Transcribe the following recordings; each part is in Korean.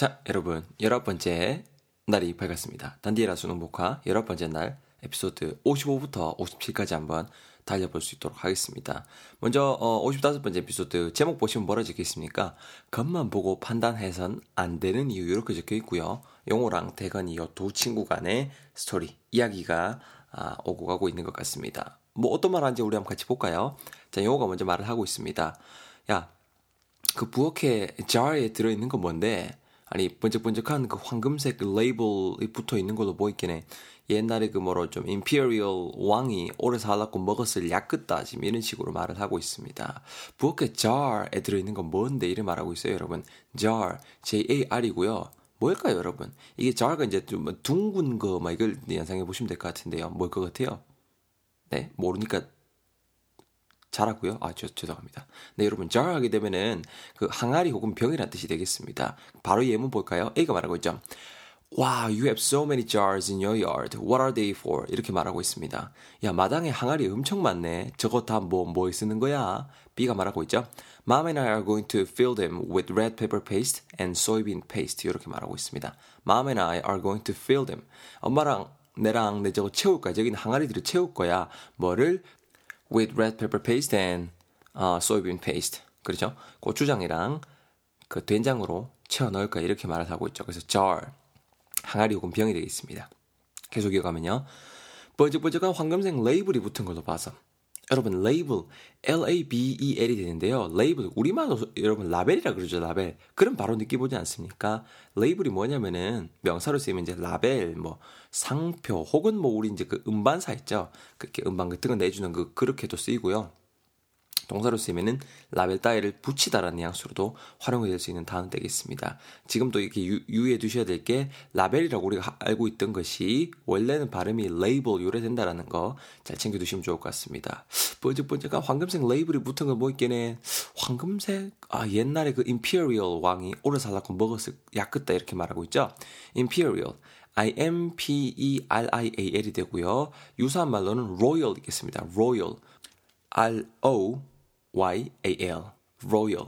자, 여러분, 열아홉 번째 날이 밝았습니다. 단디에라 수능 목화 열아홉 번째 날 에피소드 55부터 57까지 한번 달려볼 수 있도록 하겠습니다. 먼저 어, 55번째 에피소드 제목 보시면 뭐라 적혀 있습니까? 겉만 보고 판단해선 안 되는 이유 이렇게 적혀 있고요. 용호랑 대건이 두 친구 간의 스토리 이야기가 아, 오고 가고 있는 것 같습니다. 뭐 어떤 말 하는지 우리 한번 같이 볼까요? 자, 용호가 먼저 말을 하고 있습니다. 야, 그 부엌에 jar에 들어있는 건 뭔데? 아니 번쩍번쩍한 그 황금색 label이 붙어 있는 걸로 보이긴 해. 옛날에 그 뭐로 좀 imperial 왕이 오래 살았고 먹었을 약 겉다 지금 이런 식으로 말을 하고 있습니다. 부엌에 jar에 들어있는 건 뭔데 이래 말하고 있어요 여러분. jar, J-A-R이고요. 뭘까요 여러분? 이게 jar가 이제 좀 둥근 거 막 이걸 연상해 보시면 될 것 같은데요. 뭘 것 같아요? 네 모르니까 잘하고요. 아, 저, 죄송합니다. 네, 여러분, jar 하게 되면은 그 항아리 혹은 병이라는 뜻이 되겠습니다. 바로 예문 볼까요? A가 말하고 있죠. Wow, you have so many jars in your yard. What are they for? 이렇게 말하고 있습니다. 야, 마당에 항아리 엄청 많네. 저거 다 뭐, 뭐에 쓰는 거야? B가 말하고 있죠. Mom and I are going to fill them with red pepper paste and soybean paste. 이렇게 말하고 있습니다. Mom and I are going to fill them. 엄마랑 내랑 내 저거 채울 거야. 저기는 항아리들을 채울 거야. 뭐를? With red pepper paste and uh, soybean paste. 그렇죠? 고추장이랑 그 된장으로 채워 넣을 거야. 이렇게 말을 하고 있죠. 그래서 jar. 항아리 혹은 병이 되겠습니다. 계속 이어가면요. 뻘쩍뻘쩍한 황금색 label이 붙은 걸로 봐서 여러분 label L-A-B-E-L이 되는데요. 레이블 우리말로 여러분 라벨이라 그러죠. 라벨. 그럼 바로 느끼보지 않습니까? label이 뭐냐면은 명사로 쓰이면 이제 라벨 뭐 상표 혹은 뭐 우리 이제 그 음반사 있죠. 그렇게 음반 같은 거 내주는 그 그렇게도 쓰이고요. 동사로 쓰면은 라벨 따위를 붙이다라는 뉘앙스로도 활용이 될 수 있는 단어 되겠습니다. 지금도 이렇게 유, 유의해 두셔야 될 게 라벨이라고 우리가 알고 있던 것이 원래는 발음이 레이블 요래된다라는 거 잘 챙겨 두시면 좋을 것 같습니다. 번쩍 번쩍한 황금색 label이 붙은 거 뭐 있겠네. 황금색 아 옛날에 그 imperial 왕이 오래 살았고 먹었을 약 겉다 이렇게 말하고 있죠. 임페리얼 I-M-P-E-R-I-A-L이 되고요. 유사한 말로는 royal 있겠습니다. royal R-O Y-A-L, royal.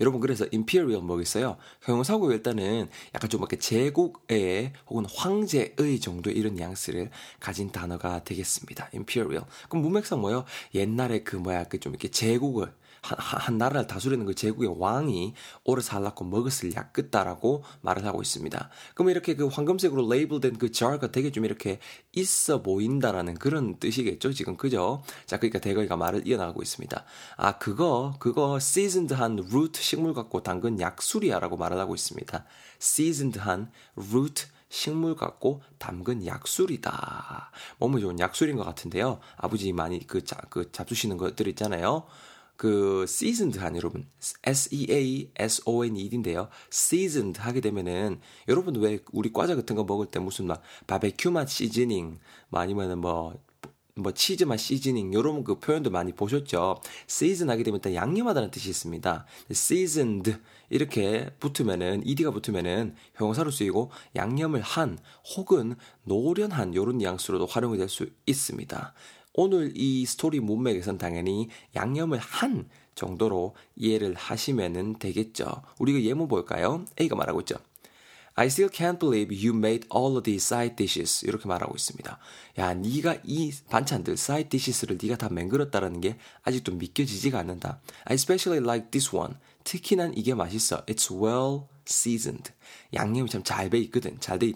여러분 그래서 imperial 뭐겠어요? 형용사고 일단은 약간 좀 이렇게 제국의 혹은 황제의 정도의 이런 뉘앙스를 가진 단어가 되겠습니다. imperial. 그럼 문맥상 뭐요? 옛날에 그 뭐야 그 좀 이렇게 제국을 한, 한 나라를 다스리는 그 제국의 왕이 오래 살았고 먹었을 약 끝다라고 말을 하고 있습니다. 그럼 이렇게 그 황금색으로 레이블된 그 jar가 되게 좀 이렇게 있어 보인다라는 그런 뜻이겠죠, 지금 그죠? 자, 그러니까 대거이가 말을 이어나가고 있습니다. 아, 그거 그거 seasoned한 root 식물 갖고 담근 약술이야라고 말을 하고 있습니다. seasoned한 root 식물 갖고 담근 약술이다. 몸에 좋은 약술인 것 같은데요. 아버지 많이 그, 자, 그 잡수시는 것들 있잖아요. 그 seasoned한 여러분 S E A S O N E D인데요. seasoned 하게 되면은 여러분 왜 우리 과자 같은 거 먹을 때 무슨 막 바베큐 맛 시즈닝 뭐 아니면은 뭐뭐 뭐 치즈 맛 시즈닝 요런 그 표현도 많이 보셨죠. season 하게 되면 일단 양념하다는 뜻이 있습니다. seasoned 이렇게 붙으면은 ed가 붙으면은 형용사로 쓰이고 양념을 한 혹은 노련한 요런 뉘앙스로도 활용이 될 수 있습니다. 오늘 이 스토리 문맥에선 당연히 양념을 한 정도로 이해를 하시면 되겠죠. 우리가 예문 볼까요? A가 말하고 있죠. I still can't believe you made all of these side dishes. 이렇게 말하고 있습니다. 야, 네가 이 반찬들, side dishes를 네가 다 맹글었다라는 게 아직도 믿겨지지가 않는다. I especially like this one. 특히 난 이게 맛있어. It's well seasoned. 양념이 참 잘 배 있거든. 잘 돼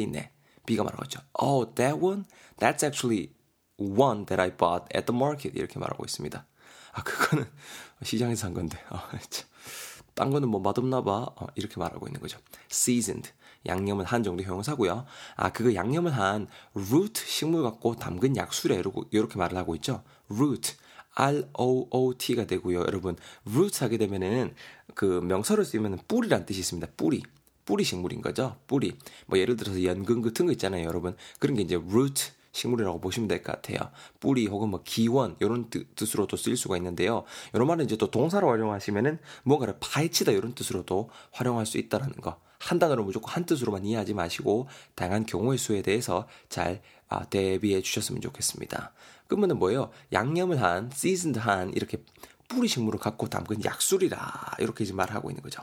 있네. B가 말하고 있죠. Oh, that one? That's actually one that I bought at the market 이렇게 말하고 있습니다. 아 그거는 시장에서 산 건데 아, 딴 거는 뭐 맛없나 봐 어, 이렇게 말하고 있는 거죠. seasoned 양념은 한 정도 형용사고요. 아 그거 양념을 한 root 식물 갖고 담근 약수래 이러고 이렇게 말을 하고 있죠. root R-O-O-T가 되고요. 여러분 root 하게 되면은 그 명사로 쓰이면 뿌리란 뜻이 있습니다. 뿌리 뿌리 식물인 거죠. 뿌리 뭐 예를 들어서 연근 같은 거 있잖아요. 여러분 그런 게 이제 root 식물이라고 보시면 될 것 같아요. 뿌리 혹은 뭐 기원 이런 뜻, 으로도 쓰일 수가 있는데요. 이런 말은 이제 또 동사로 활용하시면은 뭔가를 파헤치다 이런 뜻으로도 활용할 수 있다라는 거. 한 단어로 무조건 한 뜻으로만 이해하지 마시고 다양한 경우의 수에 대해서 잘 아, 대비해 주셨으면 좋겠습니다. 그러면은 뭐예요? 양념을 한, seasoned 한 이렇게 뿌리 식물을 갖고 담근 약술이라 이렇게 이제 말하고 있는 거죠.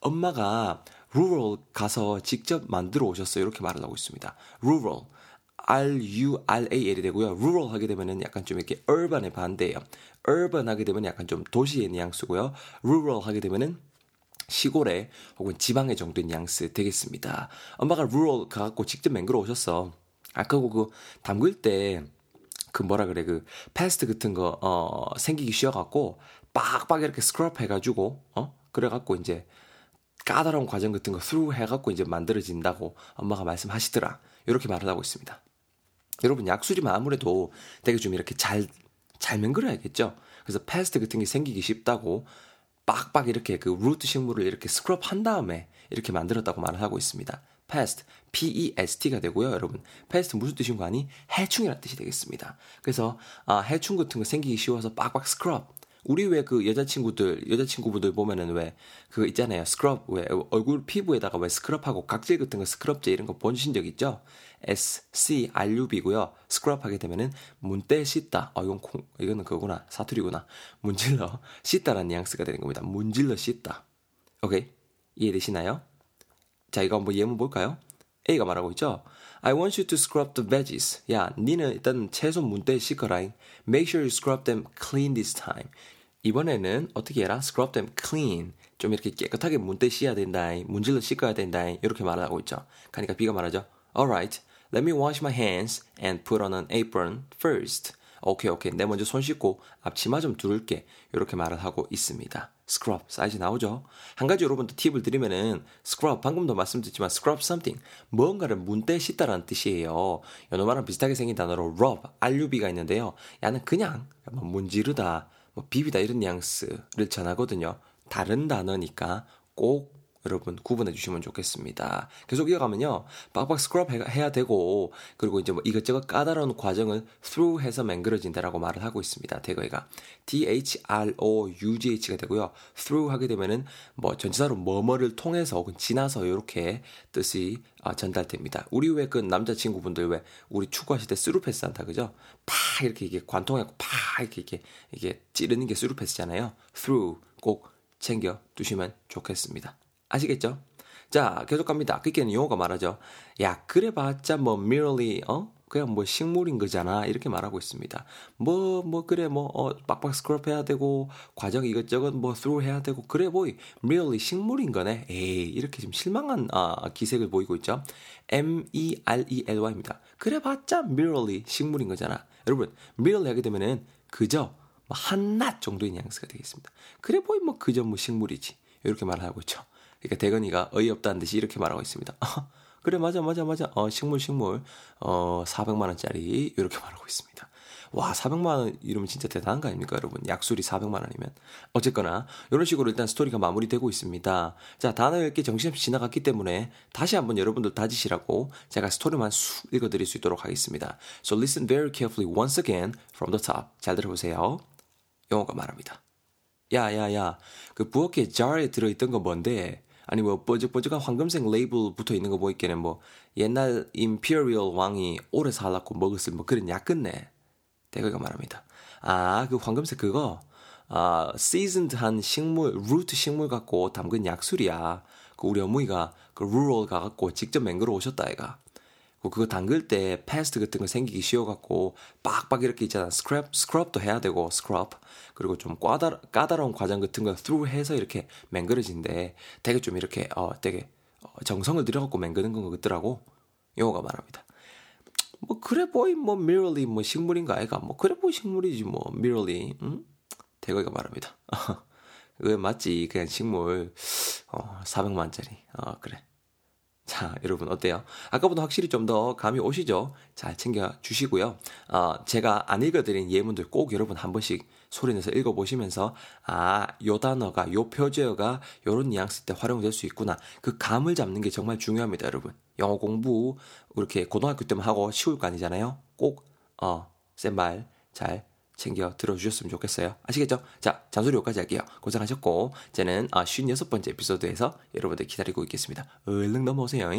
엄마가 rural 가서 직접 만들어 오셨어요. 이렇게 말을 하고 있습니다. rural. R-U-R-A-L이 되고요. rural 하게 되면은 약간 좀 이렇게 urban의 반대예요. urban 하게 되면 약간 좀 도시의 뉘앙스고요. rural 하게 되면은 시골에 혹은 지방의 정도의 뉘앙스 되겠습니다. 엄마가 root를 가갖고 직접 맹글어 오셨어. 아까 그 담글 때 그 뭐라 그래 그 pest 같은 거 어, 생기기 쉬워갖고 빡빡 이렇게 스크럽 해가지고 어 그래갖고 이제 까다로운 과정 같은 거 through 해갖고 이제 만들어진다고 엄마가 말씀하시더라. 이렇게 말을 하고 있습니다. 여러분 약주지만 아무래도 되게 좀 이렇게 잘, 잘 맹글어야겠죠? 그래서 pest 같은 게 생기기 쉽다고 빡빡 이렇게 그 root 식물을 이렇게 스크럽 한 다음에 이렇게 만들었다고 말을 하고 있습니다. pest, p-e-s-t가 되고요, 여러분. pest 무슨 뜻인 거 아니? 해충이라는 뜻이 되겠습니다. 그래서 아, 해충 같은 거 생기기 쉬워서 빡빡 스크럽. 우리 왜 그 여자친구들, 여자친구분들 보면은 왜 그거 있잖아요. 스크럽, 왜 얼굴 피부에다가 왜 scrub하고 각질 같은 거 scrub제 이런 거 보신 적 있죠? S, C, R, U, B고요. scrub 하게 되면은 문대 씻다. 어, 이건 콩, 이거는 그거구나. 사투리구나. 문질러 씻다라는 뉘앙스가 되는 겁니다. 문질러 씻다. 오케이? 이해되시나요? 자, 이거 한번 예문 볼까요? A가 말하고 있죠? I want you to scrub the veggies. 야, 니는 일단 채소 문대 씻어라잉. Make sure you scrub them clean this time. 이번에는 어떻게 해라? scrub them clean. 좀 이렇게 깨끗하게 문대 씻어야 된다. 문질러 씻어야 된다. 이렇게 말하고 있죠. 그러니까 B가 말하죠. Alright, let me wash my hands and put on an apron first. 오케이, 오케이. 내 먼저 손 씻고 앞치마 좀 두를게. 이렇게 말을 하고 있습니다. scrub 사이즈 나오죠? 한 가지 여러분들 팁을 드리면은 scrub 방금도 말씀드렸지만 scrub something 뭔가를 문대 씻다라는 뜻이에요. 연어말랑 비슷하게 생긴 단어로 rub, rub가 있는데요. 야는 그냥 뭐 문지르다, 뭐 비비다 이런 뉘앙스를 전하거든요. 다른 단어니까 꼭 여러분 구분해 주시면 좋겠습니다. 계속 이어가면요. 빡빡 스크럽 해야 되고 그리고 이제 뭐 이것저것 까다로운 과정을 through 해서 맹글어진다라고 말을 하고 있습니다. 대거이가 t-h-r-o-u-g-h가 되고요. through 하게 되면은 뭐 전치사로 뭐뭐를 통해서 혹은 지나서 이렇게 뜻이 어, 전달됩니다. 우리 왜 그 남자친구분들 왜 우리 축구하실 때 스루 패스 한다 그죠? 팍 이렇게 이게 관통하고 팍 이렇게 이게 이게 찌르는 게 스루 패스잖아요. through 꼭 챙겨 두시면 좋겠습니다. 아시겠죠? 자, 계속 갑니다. 그게는 용어가 말하죠. 야, 그래봤자 뭐 merely 어 그냥 뭐 식물인 거잖아 이렇게 말하고 있습니다. 뭐뭐 뭐 그래 뭐 어, 빡빡 스크럽 해야 되고 과정 이것저것 뭐 through 해야 되고 그래 보이 merely 식물인 거네. 에이 이렇게 좀 실망한 아, 기색을 보이고 있죠. M E R E L Y입니다. 그래봤자 merely 식물인 거잖아. 여러분 merely 하게 되면은 그저 뭐 한낱 정도의 뉘앙스가 되겠습니다. 그래 보이 뭐 그저 뭐 식물이지 이렇게 말하고 있죠. 그러니까 대건이가 어이없다는 듯이 이렇게 말하고 있습니다. 그래 맞아 맞아 맞아 어 식물 식물 어 400만 원짜리 이렇게 말하고 있습니다. 와 400만 원 이러면 진짜 대단한 거 아닙니까 여러분 약술이 400만 원이면 어쨌거나 이런 식으로 일단 스토리가 마무리되고 있습니다. 자 단어 읽기 정신없이 지나갔기 때문에 다시 한번 여러분들 다지시라고 제가 스토리만 쑥 읽어드릴 수 있도록 하겠습니다. So listen very carefully once again from the top. 잘 들어보세요. 영어가 말합니다. 야야야 그 부엌에 jar에 들어있던 건 뭔데 아니 뭐 뻐적뻐적한 황금색 레이블 붙어 있는 거 보이기에는 뭐 옛날 imperial 왕이 오래 살라고 먹었을 뭐 그런 약 같네 대거가 말합니다. 아 그 황금색 그거 아 seasoned한 식물 root 식물 갖고 담근 약술이야. 그 우리 어머니가 그 rural 가갖고 직접 맹글어 오셨다 애가. 그거 담글 때 pest 같은 거 생기기 쉬워갖고 빡빡 이렇게 있잖아. 스크럽, 스크럽도 해야 되고 스크럽 그리고 좀 까다, 까다로운 과정 같은 거 through 해서 이렇게 맹그러진데 되게 좀 이렇게 어 되게 어, 정성을 들여갖고 맹그는 건 같더라고. 용어가 말합니다. 뭐 그래 보이 뭐 merely 뭐 식물인가 아이가 뭐 그래 보이 식물이지 뭐 merely 응? 대거이가 말합니다. 그거 맞지 그냥 식물 어 400만짜리 어 그래 자, 여러분 어때요? 아까보다 확실히 좀 더 감이 오시죠? 잘 챙겨 주시고요. 어, 제가 안 읽어드린 예문들 꼭 여러분 한 번씩 소리내서 읽어보시면서 아, 요 단어가, 요 표제어가 요런 뉘앙스 때 활용될 수 있구나. 그 감을 잡는 게 정말 중요합니다, 여러분. 영어 공부 이렇게 고등학교 때만 하고 쉬울 거 아니잖아요. 꼭 어, 센 말 잘 챙겨 들어주셨으면 좋겠어요. 아시겠죠? 자, 잔소리 여기까지 할게요. 고생하셨고, 저는 아, 56번째 에피소드에서 여러분들 기다리고 있겠습니다. 얼른 넘어오세요.